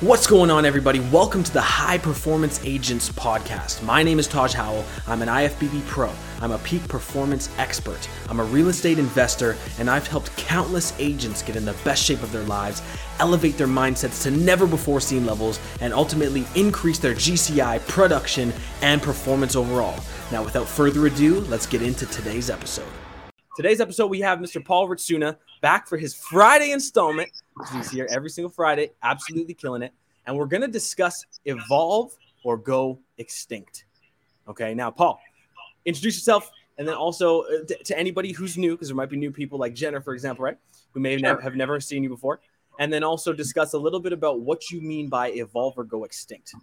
What's going on, everybody? Welcome to the High Performance Agents Podcast. My name is Taj Howell. I'm an IFBB pro. I'm a peak performance expert. I'm a real estate investor, and I've helped countless agents get in the best shape of their lives, elevate their mindsets to never before seen levels, and ultimately increase their GCI production and performance overall. Now, without further ado, let's get into today's episode. Today's episode, we have Mr. Paul Ritsuna back for his Friday installment. He's here every single Friday, absolutely killing it. And we're going to discuss evolve or go extinct. Okay, now, Paul, introduce yourself and then also uh, to, to anybody who's new, because there might be new people like Jenna, for example, right? Who may sure. have never seen you before. And then also discuss a little bit about what you mean by evolve or go extinct.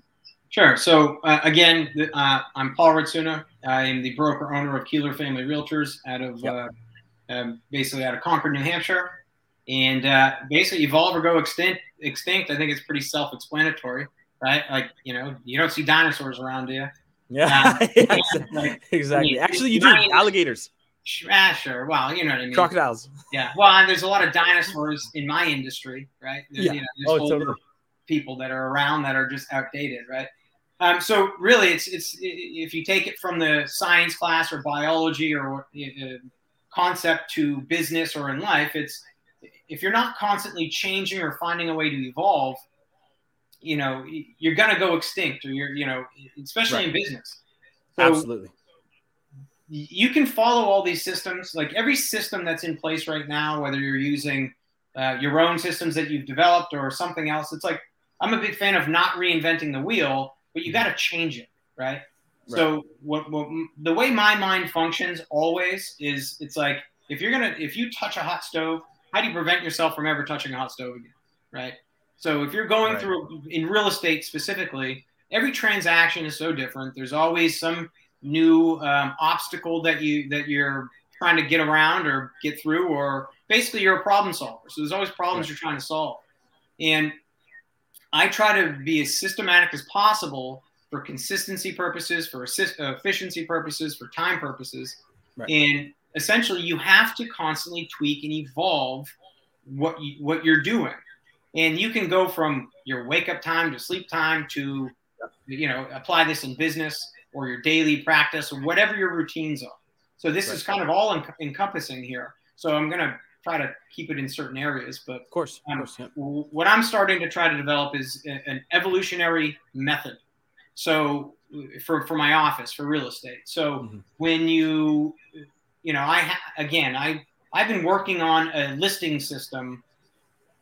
Sure. So uh, again, uh, I'm Paul Ritsuna. I am the broker owner of Keeler Family Realtors out of yep. uh, um, basically out of Concord, New Hampshire. And uh, basically, evolve or go extinct. Extinct. I think it's pretty self-explanatory, right? Like you know, you don't see dinosaurs around, do you? Yeah, uh, yeah like, exactly. I mean, Actually, you do. Alligators. Ah, sure. Well, you know what I mean. Crocodiles. Yeah. Well, and there's a lot of dinosaurs in my industry, right? There's, yeah. You know, there's oh, totally. people that are around that are just outdated, right? Um, so really, it's it's if you take it from the science class or biology or uh, concept to business or in life, it's if you're not constantly changing or finding a way to evolve, you know, you're gonna go extinct, or you're, you know, especially right. in business. So Absolutely. You can follow all these systems, like every system that's in place right now, whether you're using uh, your own systems that you've developed or something else. It's like I'm a big fan of not reinventing the wheel, but you got to change it, right? Right. So what, what the way my mind functions always is it's like if you're gonna if you touch a hot stove, how do you prevent yourself from ever touching a hot stove again? Right. So if you're going right. through in real estate specifically, every transaction is so different. There's always some new um, obstacle that you that you're trying to get around or get through, or basically you're a problem solver. So there's always problems right. you're trying to solve. And I try to be as systematic as possible for consistency purposes, for uh, efficiency purposes, for time purposes. Right. And essentially, you have to constantly tweak and evolve what you, what you're doing. And you can go from your wake up time to sleep time to, you know, apply this in business or your daily practice or whatever your routines are. So this right. is kind of all en- encompassing here. So I'm going to try to keep it in certain areas, but of course, of course yeah. what I'm starting to try to develop is an evolutionary method so for for my office for real estate. So mm-hmm. when you you know I ha- again I I've been working on a listing system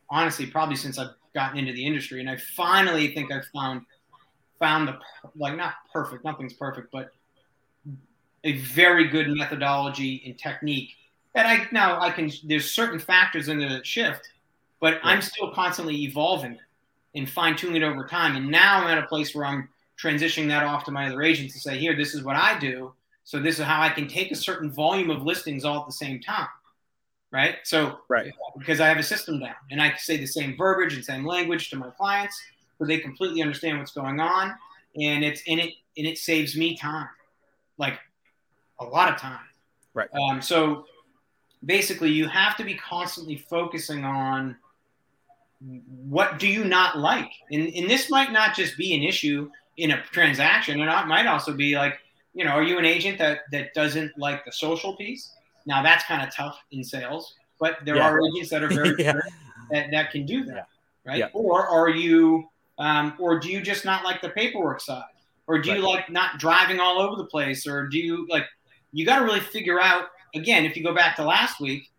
honestly probably since I've gotten into the industry and I finally think I've found found the like not perfect nothing's perfect but a very good methodology and technique that I now I can there's certain factors in that shift but. I'm still constantly evolving it and fine tuning it over time and now I'm at a place where I'm transitioning that off to my other agents to say, here, this is what I do. So this is how I can take a certain volume of listings all at the same time. Right. So right. because I have a system down and I can say the same verbiage and same language to my clients so they completely understand what's going on. And it's in it and it saves me time. Like a lot of time. Right. Um, so basically you have to be constantly focusing on what do you not like and, and this might not just be an issue in a transaction, and it might also be like, you know, are you an agent that that doesn't like the social piece? Now that's kind of tough in sales, but there yeah. are agents that are very yeah. good that, that can do that, yeah. right? Or are you, um, or do you just not like the paperwork side, or do right. you like not driving all over the place, or do you like? You got to really figure out. Again, if you go back to last week,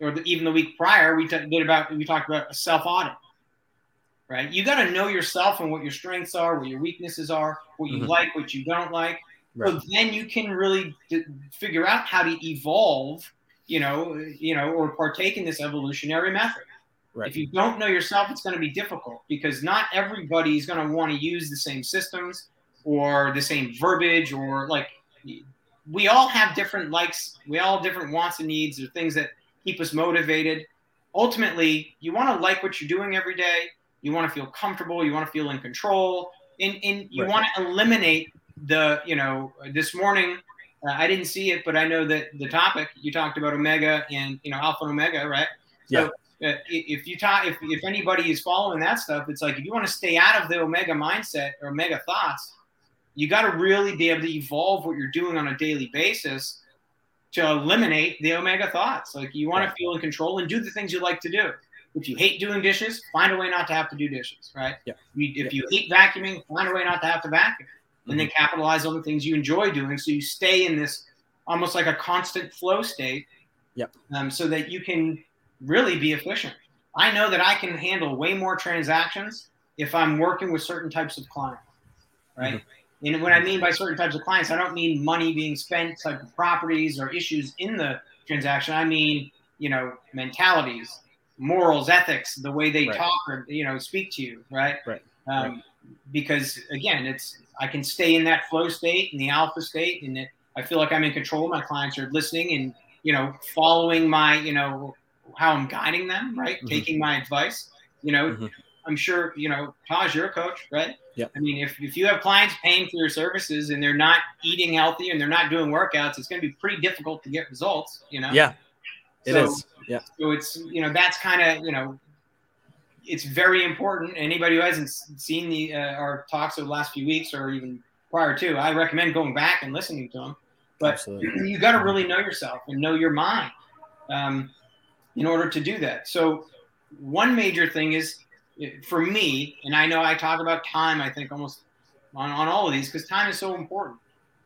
or the, even the week prior, we t- did about we talked about a self audit right? You got to know yourself and what your strengths are, what your weaknesses are, what you mm-hmm. like, what you don't like. Right. So then you can really d- figure out how to evolve, you know, you know, or partake in this evolutionary method. Right. If you don't know yourself, it's going to be difficult because not everybody is going to want to use the same systems or the same verbiage or like we all have different likes, we all have different wants and needs or things that keep us motivated. Ultimately, you want to like what you're doing every day you want to feel comfortable. You want to feel in control. And, and you right. want to eliminate the, you know, this morning, uh, I didn't see it, but I know that the topic you talked about Omega and, you know, Alpha and Omega, right? So yeah. uh, if you talk, if, if anybody is following that stuff, it's like if you want to stay out of the omega mindset or omega thoughts, you got to really be able to evolve what you're doing on a daily basis to eliminate the omega thoughts. Like you want to feel in control and do the things you like to do. If you hate doing dishes, find a way not to have to do dishes, right? Yeah. If you hate vacuuming, find a way not to have to vacuum. And then capitalize on the things you enjoy doing so you stay in this almost like a constant flow state. Yep. Um, so that you can really be efficient. I know that I can handle way more transactions if I'm working with certain types of clients, right? Mm-hmm. And what I mean by certain types of clients, I don't mean money being spent, type of properties or issues in the transaction. I mean, you know, mentalities, morals, ethics, the way they right. talk or you know speak to you, right? Right. Um, right. Because again, it's I can stay in that flow state, in the alpha state, and it, I feel like I'm in control. My clients are listening and you know following my you know how I'm guiding them, right? Mm-hmm. Taking my advice. You know, mm-hmm. I'm sure, you know, Taj, you're a coach, right? Yeah. I mean, if, if you have clients paying for your services and they're not eating healthy and they're not doing workouts, it's going to be pretty difficult to get results, you know? Yeah. It so, is. Yeah. So it's, you know, that's kind of, you know, it's very important. Anybody who hasn't seen the uh, our talks of the last few weeks or even prior to, I recommend going back and listening to them. But Absolutely. you got to really know yourself and know your mind. Um, in order to do that. So, one major thing is for me, and I know I talk about time, I think almost on, on all of these because time is so important.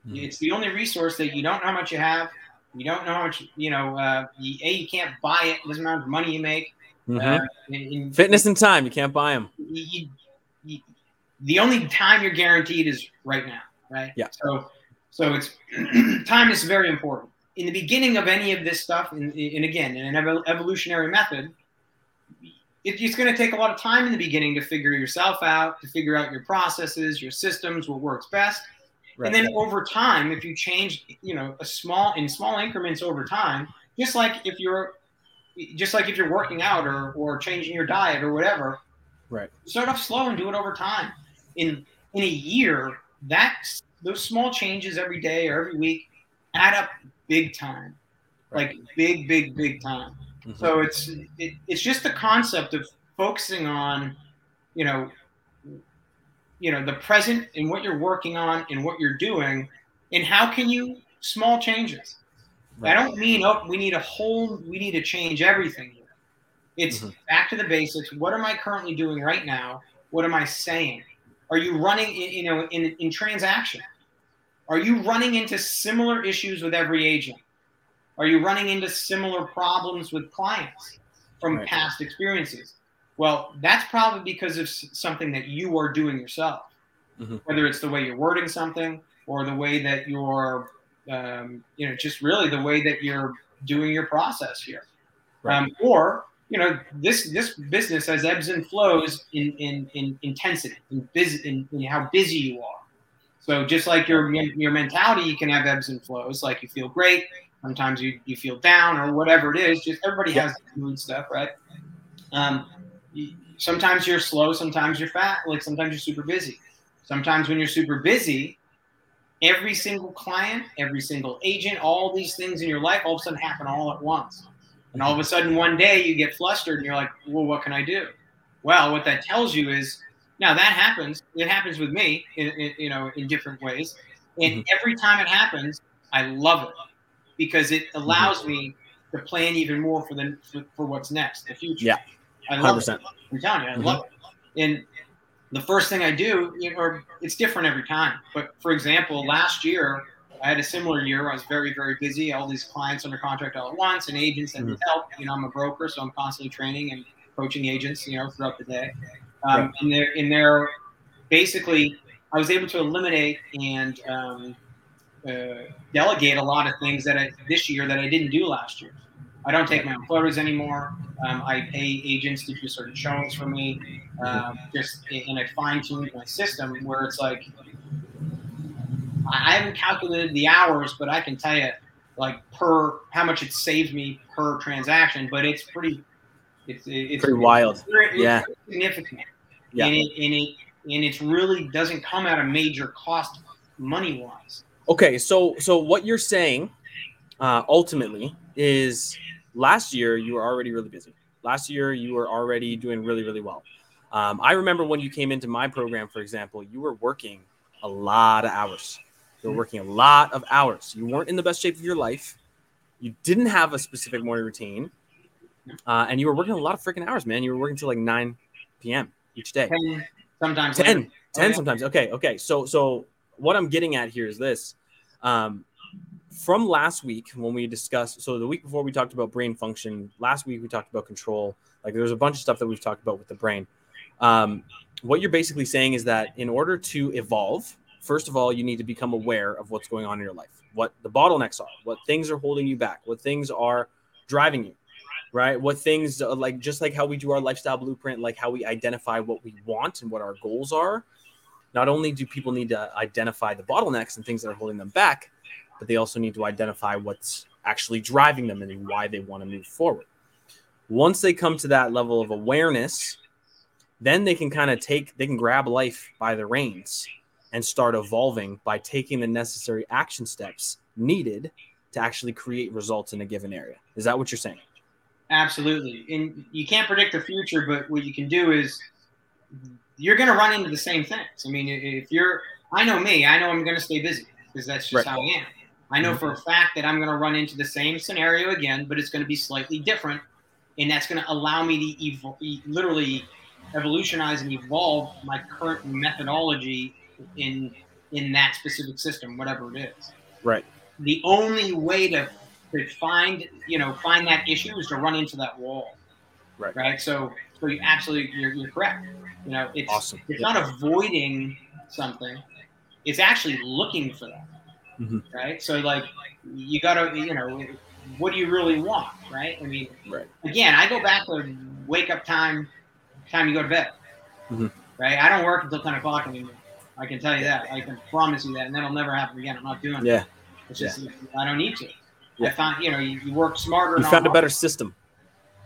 Mm-hmm. It's the only resource that you don't know how much you have. You don't know how much, you know, uh, you, A, you can't buy it. It doesn't matter how much money you make. Mm-hmm. Uh, in, Fitness and time, you can't buy them. You, you, the only time you're guaranteed is right now, right? Yeah. So, so it's time is very important in the beginning of any of this stuff, and, and again, in an evolutionary method, it, it's going to take a lot of time in the beginning to figure yourself out, to figure out your processes, your systems, what works best. Right. And then over time, if you change, you know, a small in small increments over time, just like if you're just like if you're working out or, or changing your diet or whatever, right. Start off slow and do it over time. In in a year, that's those small changes every day or every week add up big time, like big, big, big time. Mm-hmm. So it's it, it's just the concept of focusing on, you know, you know the present and what you're working on and what you're doing, and how can you small changes. Right. I don't mean oh we need a whole we need to change everything here. It's mm-hmm. back to the basics. What am I currently doing right now? What am I saying? Are you running you know in in transaction? Are you running into similar issues with every agent? Are you running into similar problems with clients from right. past experiences? Well, that's probably because of something that you are doing yourself, mm-hmm. whether it's the way you're wording something or the way that you're, um, you know, just really the way that you're doing your process here. Right. Um, or you know this this business has ebbs and flows in in, in intensity in, busy, in, in how busy you are so just like your your mentality, you can have ebbs and flows. Like you feel great, sometimes you, you feel down or whatever it is. Just everybody has mood stuff, right? Um, sometimes you're slow, sometimes you're fat. Like sometimes you're super busy. Sometimes when you're super busy, every single client, every single agent, all these things in your life all of a sudden happen all at once. And all of a sudden one day you get flustered and you're like, well, what can I do? Well, what that tells you is now that happens. It happens with me, in, in, you know, in different ways. And mm-hmm. every time it happens, I love it because it allows mm-hmm. me to plan even more for the for, for what's next, the future. Yeah, I love 100%. it. I'm telling you, I mm-hmm. love it. And the first thing I do, you know, or it's different every time. But for example, last year I had a similar year. I was very, very busy. All these clients under contract all at once, and agents that mm-hmm. help. You know, I'm a broker, so I'm constantly training and coaching agents. You know, throughout the day. Um, in their in their basically, I was able to eliminate and um, uh, delegate a lot of things that I, this year that I didn't do last year. I don't take my own photos anymore. Um, I pay agents to do certain showings for me. Um, just and I fine tune my system where it's like I haven't calculated the hours, but I can tell you like per how much it saves me per transaction. But it's pretty it's it's pretty wild. It's, it's yeah, significant. Yeah, and it, and it and it really doesn't come at a major cost money wise. Okay, so so what you're saying uh, ultimately is last year you were already really busy. Last year, you were already doing really, really well. Um, I remember when you came into my program, for example, you were working a lot of hours. You were working a lot of hours. You weren't in the best shape of your life. You didn't have a specific morning routine, uh, and you were working a lot of freaking hours, man. You were working till like 9 p.m. each day. 10, sometimes 10, later. 10 Oh, yeah. sometimes. Okay, okay. So, so what I'm getting at here is this. Um, from last week when we discussed, so the week before we talked about brain function, last week we talked about control. Like there's a bunch of stuff that we've talked about with the brain. Um, what you're basically saying is that in order to evolve, first of all, you need to become aware of what's going on in your life, what the bottlenecks are, what things are holding you back, what things are driving you, right? What things uh, like just like how we do our lifestyle blueprint, like how we identify what we want and what our goals are. Not only do people need to identify the bottlenecks and things that are holding them back, but they also need to identify what's actually driving them and why they want to move forward. Once they come to that level of awareness, then they can kind of take, they can grab life by the reins and start evolving by taking the necessary action steps needed to actually create results in a given area. Is that what you're saying? Absolutely. And you can't predict the future, but what you can do is you're going to run into the same things. I mean, if you're, I know me, I know I'm going to stay busy because that's just Right. how I am. I know for a mm-hmm. fact that I'm going to run into the same scenario again, but it's going to be slightly different. And that's going to allow me to e- literally evolutionize and evolve my current methodology in in that specific system, whatever it is Right. the only way to, to find you know find that issue is to run into that wall Right. right so so you absolutely you're, you're correct you know it's Awesome. it's not avoiding something it's actually looking for that Mhm. right so like you gotta you know what do you really want right i mean Right. again i go back to wake up time time you go to bed Mhm. right i don't work until 10 o'clock anymore i can tell you that i can promise you that and that'll never happen again i'm not doing it Yeah. it's just I don't need to. Yeah. I found you know you, you work smarter. You found a better system.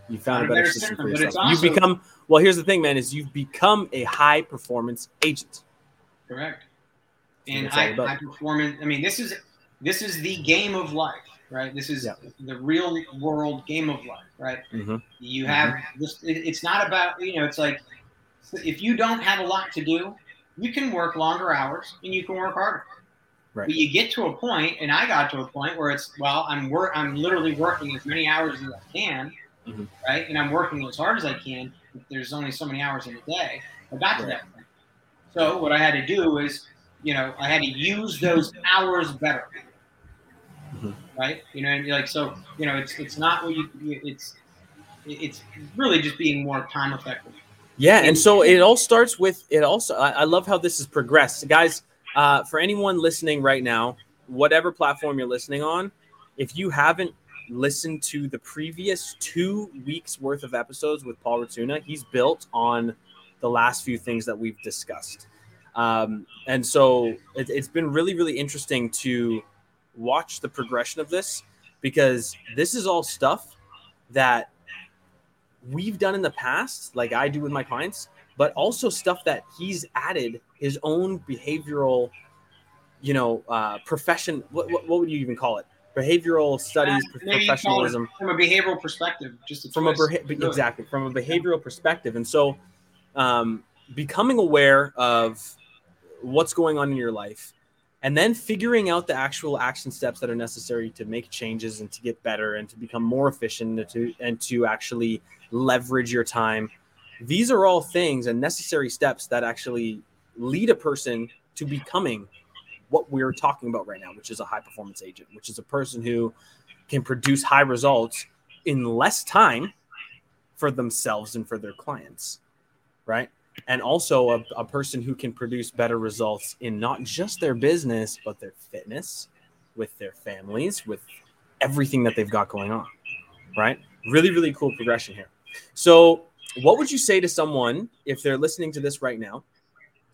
You found a better, system, for but it's yourself. You've become well. Here's the thing, man: is you've become a high performance agent. correct. And high, high performance. I mean, this is this is the game of life, right? This is Yeah. the real world game of life, right? Mhm. You have Mm-hmm. this. It, it's not about you know. It's like if you don't have a lot to do, you can work longer hours and you can work harder. Right. But you get to a point, and I got to a point where it's well, I'm work, I'm literally working as many hours as I can, Mhm. right? And I'm working as hard as I can. There's only so many hours in a day. I got to Right. that point. So what I had to do is, you know, I had to use those hours better, Mhm. right? You know, and like so, you know, it's it's not what you, it's it's really just being more time effective. Yeah, and so it all starts with it. Also, I, I love how this has progressed, guys. Uh, for anyone listening right now, whatever platform you're listening on, if you haven't listened to the previous two weeks worth of episodes with Paul Ritsuna, he's built on the last few things that we've discussed. Um, and so it, it's been really, really interesting to watch the progression of this because this is all stuff that we've done in the past, like I do with my clients, but also stuff that he's added his own behavioral, you know, uh, profession. What, what, what would you even call it? Behavioral studies, Uh, Maybe you call it professionalism from a behavioral perspective, just a from a beha- exactly from a behavioral perspective and so um, becoming aware of what's going on in your life and then figuring out the actual action steps that are necessary to make changes and to get better and to become more efficient and to and to actually leverage your time these are all things and necessary steps that actually lead a person to becoming what we're talking about right now which is a high performance agent which is a person who can produce high results in less time for themselves and for their clients, right? And also a, a person who can produce better results in not just their business, but their fitness, with their families, with everything that they've got going on, right? Really, really cool progression here. So, what would you say to someone if they're listening to this right now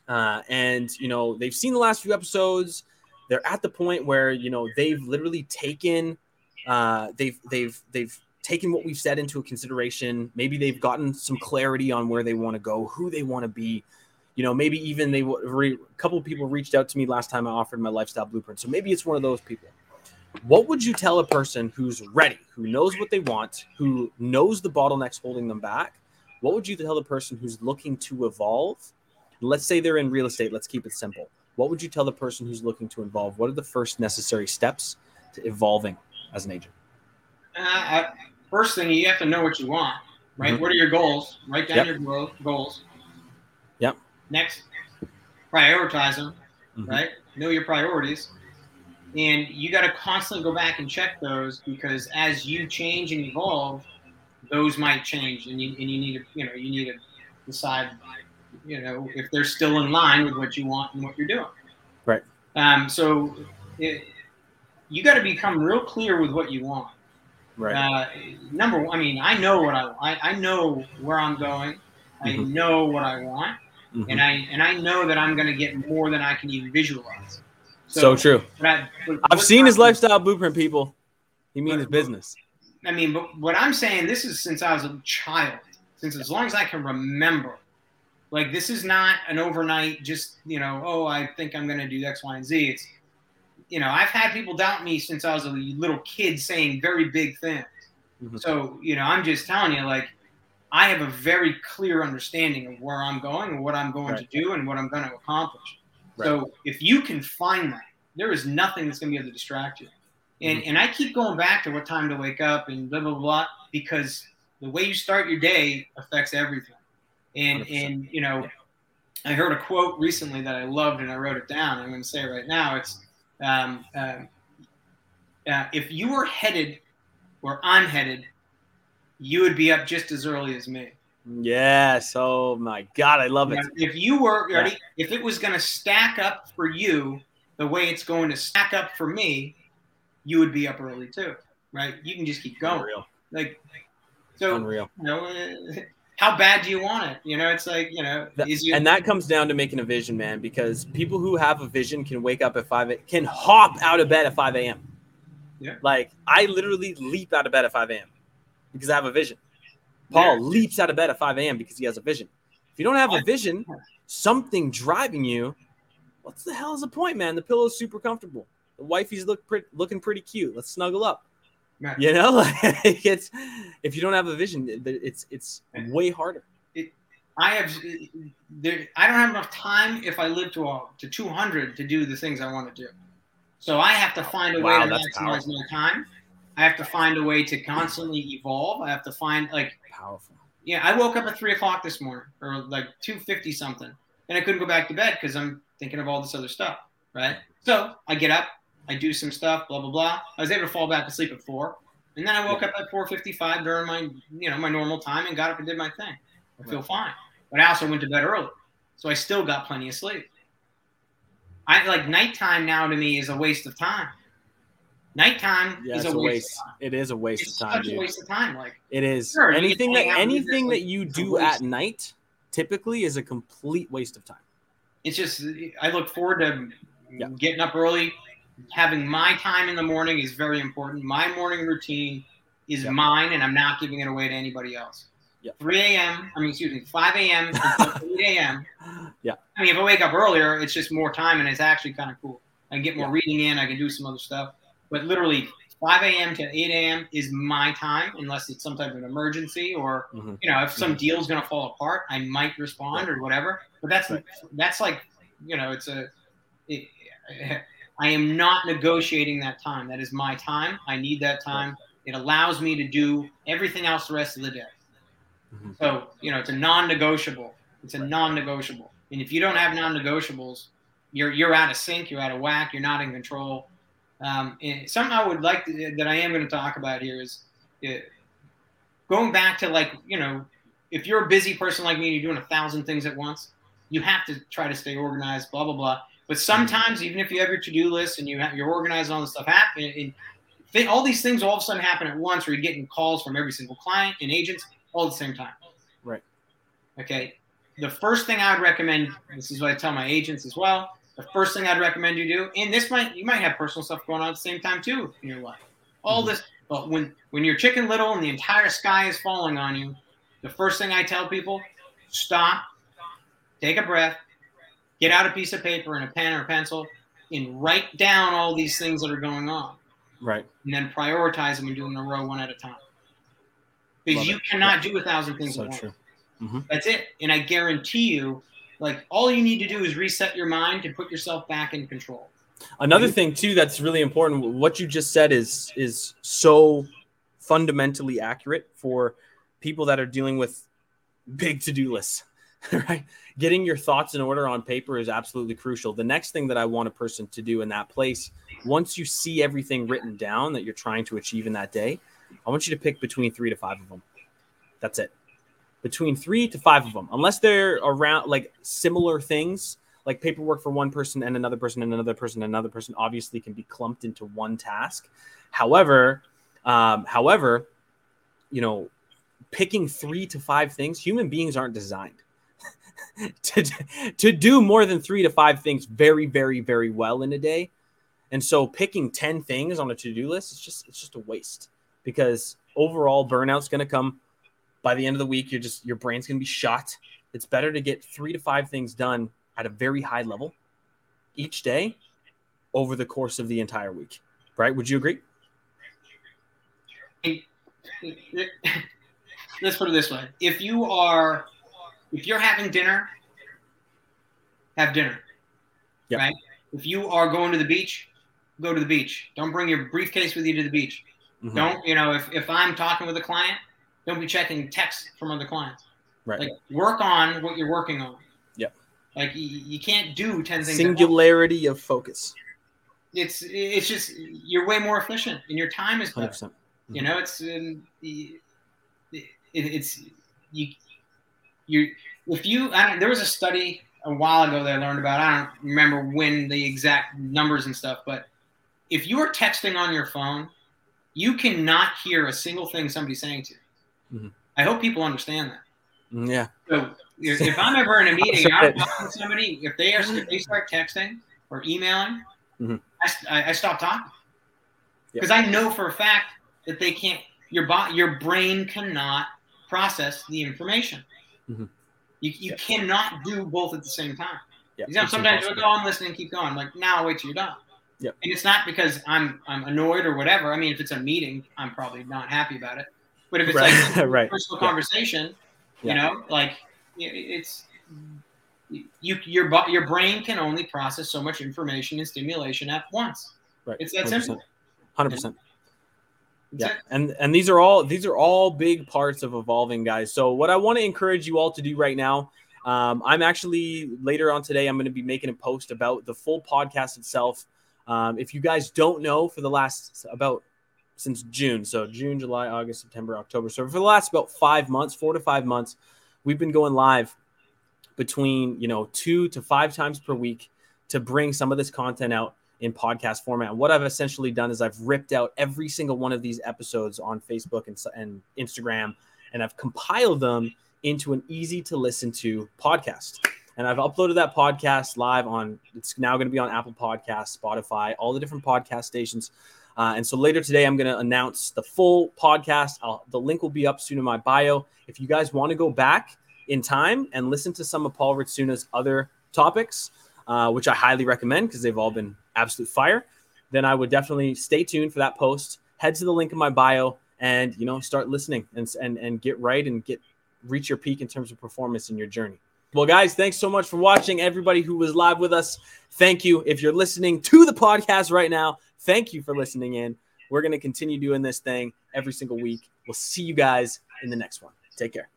uh, and you know they've seen the last few episodes? They're at the point where you know they've literally taken uh, they've they've they've taken what we've said into consideration. Maybe they've gotten some clarity on where they want to go, who they want to be. You know, maybe even they re, a couple of people reached out to me last time I offered my lifestyle blueprint. So maybe it's one of those people. what would you tell a person who's ready, who knows what they want, who knows the bottlenecks holding them back? What would you tell the person who's looking to evolve? Let's say they're in real estate. Let's keep it simple. What would you tell the person who's looking to evolve? What are the first necessary steps to evolving as an agent? Uh, first thing, you have to know what you want, right? Mm-hmm. What are your goals? Write down yep. your goals. Yep. Next, prioritize them, mm-hmm. right? Know your priorities and you got to constantly go back and check those because as you change and evolve those might change and you, and you need to you know you need to decide you know if they're still in line with what you want and what you're doing right um, so it, you got to become real clear with what you want right uh, number one i mean i know what i i, I know where i'm going i mm-hmm. know what i want mm-hmm. and i and i know that i'm going to get more than i can even visualize so, so true. I, have seen his lifestyle blueprint, people. He means his business. I mean, but what I'm saying, this is since I was a child, since as long as I can remember. Like this is not an overnight, just you know, oh, I think I'm going to do X, Y, and Z. It's, you know, I've had people doubt me since I was a little kid, saying very big things. Mm-hmm. So you know, I'm just telling you, like, I have a very clear understanding of where I'm going and what I'm going right. to do and what I'm going to accomplish. Right. So if you can find that, there is nothing that's going to be able to distract you. And mm-hmm. and I keep going back to what time to wake up and blah blah blah because the way you start your day affects everything. And 100%. and you know, I heard a quote recently that I loved and I wrote it down. I'm going to say it right now. It's um, uh, uh, if you were headed where I'm headed, you would be up just as early as me. Yes. Oh my God, I love it. If you were ready, yeah. if it was going to stack up for you the way it's going to stack up for me, you would be up early too, right? You can just keep going. Unreal. Like, so Unreal. You know, how bad do you want it? You know, it's like you know, you- and that comes down to making a vision, man. Because people who have a vision can wake up at five, can hop out of bed at five a.m. Yeah. Like I literally leap out of bed at five a.m. because I have a vision. Paul yeah. leaps out of bed at 5 a.m. because he has a vision. If you don't have a vision, something driving you, what's the hell is the point, man? The pillow's super comfortable. The wifey's look pretty, looking pretty cute. Let's snuggle up. Man. You know, it's if you don't have a vision, it's it's way harder. It, I have there, I don't have enough time if I live to a, to 200 to do the things I want to do. So I have to find a wow, way to maximize powerful. my time. I have to find a way to constantly evolve. I have to find like powerful. Yeah, I woke up at three o'clock this morning, or like two fifty something, and I couldn't go back to bed because I'm thinking of all this other stuff, right? So I get up, I do some stuff, blah blah blah. I was able to fall back asleep at four, and then I woke up at four fifty five during my you know my normal time and got up and did my thing. I feel fine, but I also went to bed early, so I still got plenty of sleep. I like nighttime now to me is a waste of time. Nighttime yeah, is a waste. It is a waste it's of time. It's such dude. a waste of time. Like it is. Sure, anything that anything that you do at night typically is a complete waste of time. It's just I look forward to yeah. getting up early. Having my time in the morning is very important. My morning routine is yep. mine, and I'm not giving it away to anybody else. Yep. 3 a.m. I mean, excuse me, 5 a.m. 8 a.m. Yeah. I mean, if I wake up earlier, it's just more time, and it's actually kind of cool. I can get more yeah. reading in. I can do some other stuff but literally 5 a.m. to 8 a.m. is my time, unless it's some type of an emergency or mm-hmm. you know if some mm-hmm. deal's gonna fall apart, I might respond or whatever. But that's right. that's like you know it's a it, I am not negotiating that time. That is my time. I need that time. It allows me to do everything else the rest of the day. Mm-hmm. So you know it's a non-negotiable. It's a non-negotiable. And if you don't have non-negotiables, you're you're out of sync. You're out of whack. You're not in control um, something I would like to, that I am going to talk about here is uh, going back to like you know if you're a busy person like me and you're doing a thousand things at once, you have to try to stay organized. Blah blah blah. But sometimes even if you have your to-do list and you have, you're organized all the stuff happen, and all these things all of a sudden happen at once, where you're getting calls from every single client and agents all at the same time. Right. Okay. The first thing I would recommend, this is what I tell my agents as well, the first thing I'd recommend you do, and this might you might have personal stuff going on at the same time too in your life. All mm-hmm. this, but when when you're chicken little and the entire sky is falling on you, the first thing I tell people, stop, take a breath, get out a piece of paper and a pen or a pencil, and write down all these things that are going on. Right. And then prioritize them and do them in a row one at a time. Because Love you it. cannot do a thousand things So at once. true. That's it. And I guarantee you, like all you need to do is reset your mind to put yourself back in control. Another thing too that's really important. What you just said is is so fundamentally accurate for people that are dealing with big to do lists. Right, getting your thoughts in order on paper is absolutely crucial. The next thing that I want a person to do in that place, once you see everything written down that you're trying to achieve in that day, I want you to pick between three to five of them. That's it. Between three to five of them, unless they're around like similar things, like paperwork for one person and another person and another person and another person obviously can be clumped into one task. However, um, however, you know, picking three to five things, human beings aren't designed to, to do more than three to five things very, very, very well in a day. And so picking 10 things on a to-do list is just it's just a waste because overall burnout's gonna come by the end of the week. You're just your brain's gonna be shot. It's better to get three to five things done at a very high level each day over the course of the entire week. Right? Would you agree? Let's put it this way: if you are, if you're having dinner, have dinner. Yep. Right. If you are going to the beach, go to the beach. Don't bring your briefcase with you to the beach. Mhm. Don't you know? If if I'm talking with a client, don't be checking texts from other clients. Right. Like work on what you're working on. Yep. Like you, you can't do ten things. Singularity of focus. It's it's just you're way more efficient and your time is better. 100%. You know, it's um, it, it's you you if you I don't, there was a study a while ago that I learned about. I don't remember when the exact numbers and stuff, but if you are texting on your phone, you cannot hear a single thing somebody's saying to you. Mhm. I hope people understand that. Mm, Yeah. So if, I'm ever in a meeting, I'm talking to somebody. If they are if they start texting or emailing, Mhm. I, I, stop talking Yep. because I know for a fact that they can't. Your bot, your brain cannot process the information. Mhm. You, you Yep. cannot do both at the same time. Yeah. You know, sometimes you'll go, I'm listening, keep going. I'm like, now wait till you're done. Yep. And it's not because I'm I'm annoyed or whatever. I mean, if it's a meeting, I'm probably not happy about it. But if it's Right. like a Right. personal Yeah. conversation, Yeah. you know, like it's you your your brain can only process so much information and stimulation at once. Right. It's that simple. Hundred percent. Yeah, and and these are all these are all big parts of evolving, guys. So what I want to encourage you all to do right now, um, I'm actually later on today. I'm going to be making a post about the full podcast itself. Um, if you guys don't know, for the last about since June, so June, July, August, September, October, so for the last about five months, four to five months, we've been going live between you know two to five times per week to bring some of this content out in podcast format. And what I've essentially done is I've ripped out every single one of these episodes on Facebook and, and Instagram, and I've compiled them into an easy to listen to podcast. And I've uploaded that podcast live on. It's now going to be on Apple Podcasts, Spotify, all the different podcast stations. Uh, and so later today, I'm going to announce the full podcast. I'll, the link will be up soon in my bio. If you guys want to go back in time and listen to some of Paul Ritsuna's other topics, uh, which I highly recommend because they've all been absolute fire, then I would definitely stay tuned for that post. Head to the link in my bio and you know start listening and and and get right and get reach your peak in terms of performance in your journey. Well, guys, thanks so much for watching. Everybody who was live with us, thank you. If you're listening to the podcast right now, thank you for listening in. We're going to continue doing this thing every single week. We'll see you guys in the next one. Take care.